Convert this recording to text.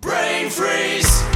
Brain freeze!